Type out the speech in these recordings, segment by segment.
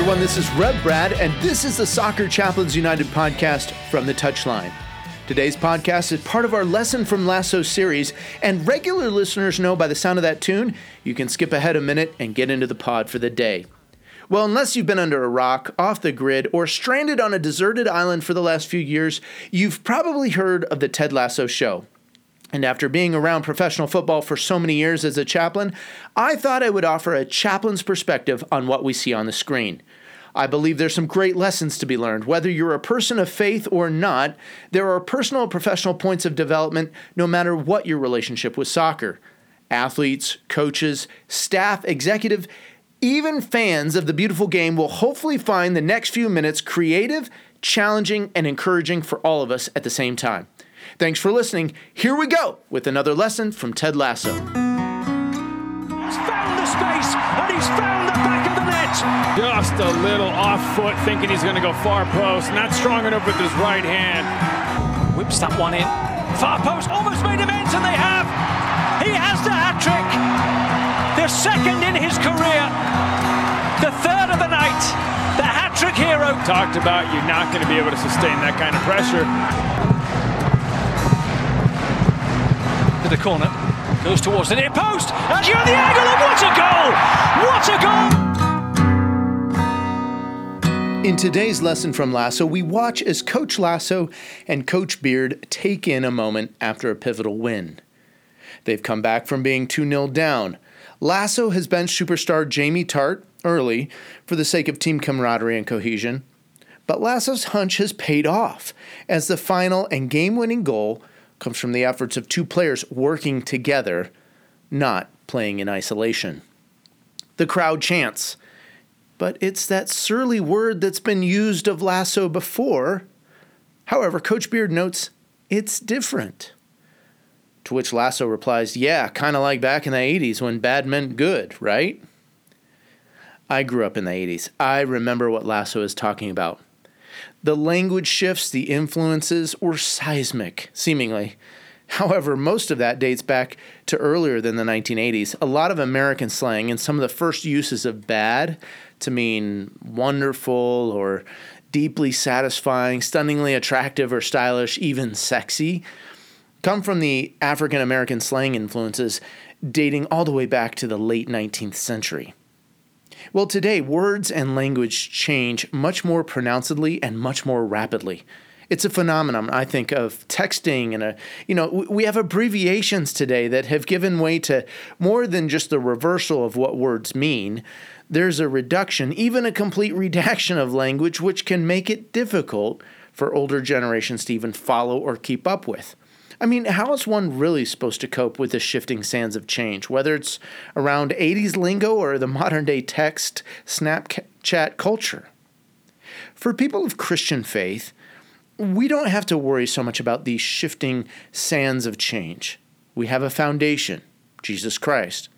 everyone. This is Rev Brad, and this is the Soccer Chaplains United podcast from the Touchline. Today's podcast is part of our Lesson from Lasso series, and regular listeners know by the sound of that tune, you can skip ahead a minute and get into the pod for the day. Well, unless you've been under a rock, off the grid, or stranded on a deserted island for the last few years, you've probably heard of the Ted Lasso show. And after being around professional football for so many years as a chaplain, I thought I would offer a chaplain's perspective on what we see on the screen. I believe there's some great lessons to be learned. Whether you're a person of faith or not, there are personal and professional points of development no matter what your relationship with soccer. Athletes, coaches, staff, executive, even fans of the beautiful game will hopefully find the next few minutes creative, challenging, and encouraging for all of us at the same time. Thanks for listening. Here we go with another lesson from Ted Lasso. He's found the space and he's found the back of the net. Just a little off foot, thinking he's going to go far post. Not strong enough with his right hand. Whips that one in. Far post, almost made him in, and they have. He has the hat trick. The second in his career. The third of the night. The hat trick hero. Talked about you're not going to be able to sustain that kind of pressure. To the corner. Goes towards the near post. And you're the angle. And what a goal! What a goal! In today's lesson from Lasso, we watch as Coach Lasso and Coach Beard take in a moment after a pivotal win. They've come back from being 2 0 down. Lasso has benched superstar Jamie Tartt early for the sake of team camaraderie and cohesion. But Lasso's hunch has paid off as the final and game winning goal comes from the efforts of two players working together, not playing in isolation. The crowd chants, but it's that surly word that's been used of Lasso before. However, Coach Beard notes it's different. To which Lasso replies, Yeah, kind of like back in the 80s when bad meant good, right? I grew up in the 80s. I remember what Lasso is talking about. The language shifts, the influences were seismic, seemingly. However, most of that dates back to earlier than the 1980s. A lot of American slang and some of the first uses of bad to mean wonderful or deeply satisfying, stunningly attractive or stylish, even sexy, come from the African American slang influences dating all the way back to the late 19th century. Well, today, words and language change much more pronouncedly and much more rapidly. It's a phenomenon, I think, of texting and a, you know, we have abbreviations today that have given way to more than just the reversal of what words mean. There's a reduction, even a complete redaction of language, which can make it difficult for older generations to even follow or keep up with. I mean, how is one really supposed to cope with the shifting sands of change, whether it's around 80s lingo or the modern day text, Snapchat culture? For people of Christian faith, we don't have to worry so much about these shifting sands of change. We have a foundation, Jesus Christ.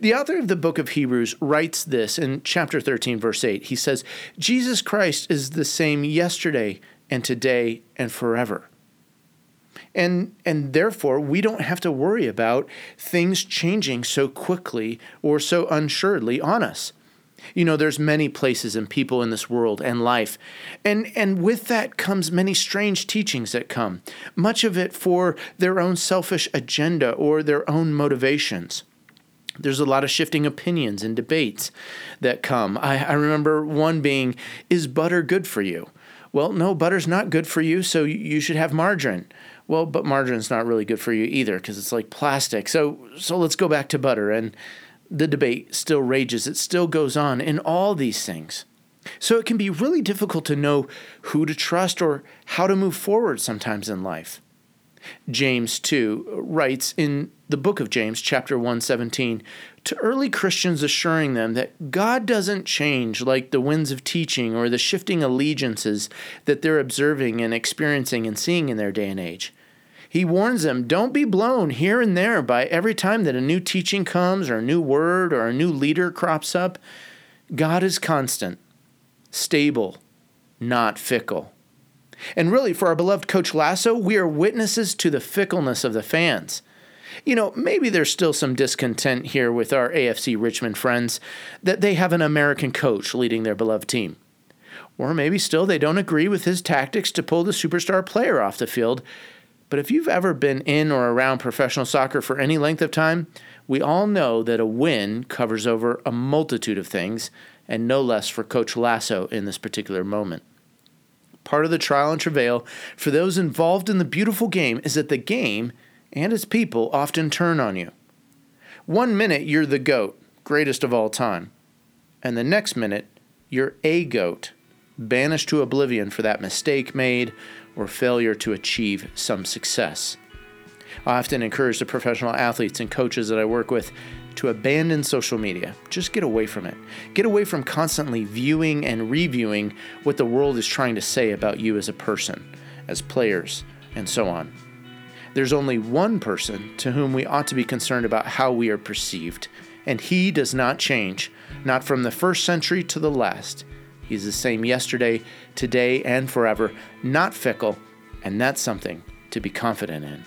The author of the book of Hebrews writes this in chapter 13, verse 8. He says, Jesus Christ is the same yesterday and today and forever. And, and therefore, we don't have to worry about things changing so quickly or so unsuredly on us. You know, there's many places and people in this world and life. And and with that comes many strange teachings that come. Much of it for their own selfish agenda or their own motivations. There's a lot of shifting opinions and debates that come. I, I remember one being, is butter good for you? Well, no, butter's not good for you, so you should have margarine. Well, but margarine's not really good for you either because it's like plastic. So so let's go back to butter and the debate still rages. It still goes on in all these things. So it can be really difficult to know who to trust or how to move forward sometimes in life. James 2 writes in the book of James, chapter 117, to early Christians assuring them that God doesn't change like the winds of teaching or the shifting allegiances that they're observing and experiencing and seeing in their day and age. He warns them don't be blown here and there by every time that a new teaching comes or a new word or a new leader crops up. God is constant, stable, not fickle. And really, for our beloved Coach Lasso, we are witnesses to the fickleness of the fans. You know, maybe there's still some discontent here with our AFC Richmond friends that they have an American coach leading their beloved team. Or maybe still they don't agree with his tactics to pull the superstar player off the field. But if you've ever been in or around professional soccer for any length of time, we all know that a win covers over a multitude of things, and no less for Coach Lasso in this particular moment. Part of the trial and travail for those involved in the beautiful game is that the game and its people often turn on you. One minute you're the GOAT, greatest of all time, and the next minute you're a GOAT, banished to oblivion for that mistake made or failure to achieve some success. I often encourage the professional athletes and coaches that I work with to abandon social media. Just get away from it. Get away from constantly viewing and reviewing what the world is trying to say about you as a person, as players, and so on. There's only one person to whom we ought to be concerned about how we are perceived, and he does not change, not from the first century to the last. He's the same yesterday, today, and forever, not fickle, and that's something to be confident in.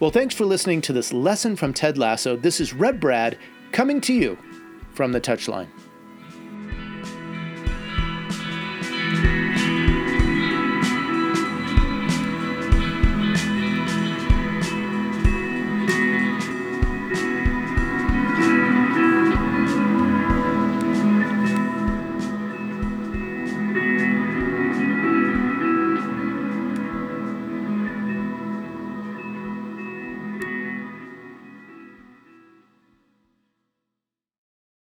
Well, thanks for listening to this lesson from Ted Lasso. This is Rev Brad coming to you from the touchline.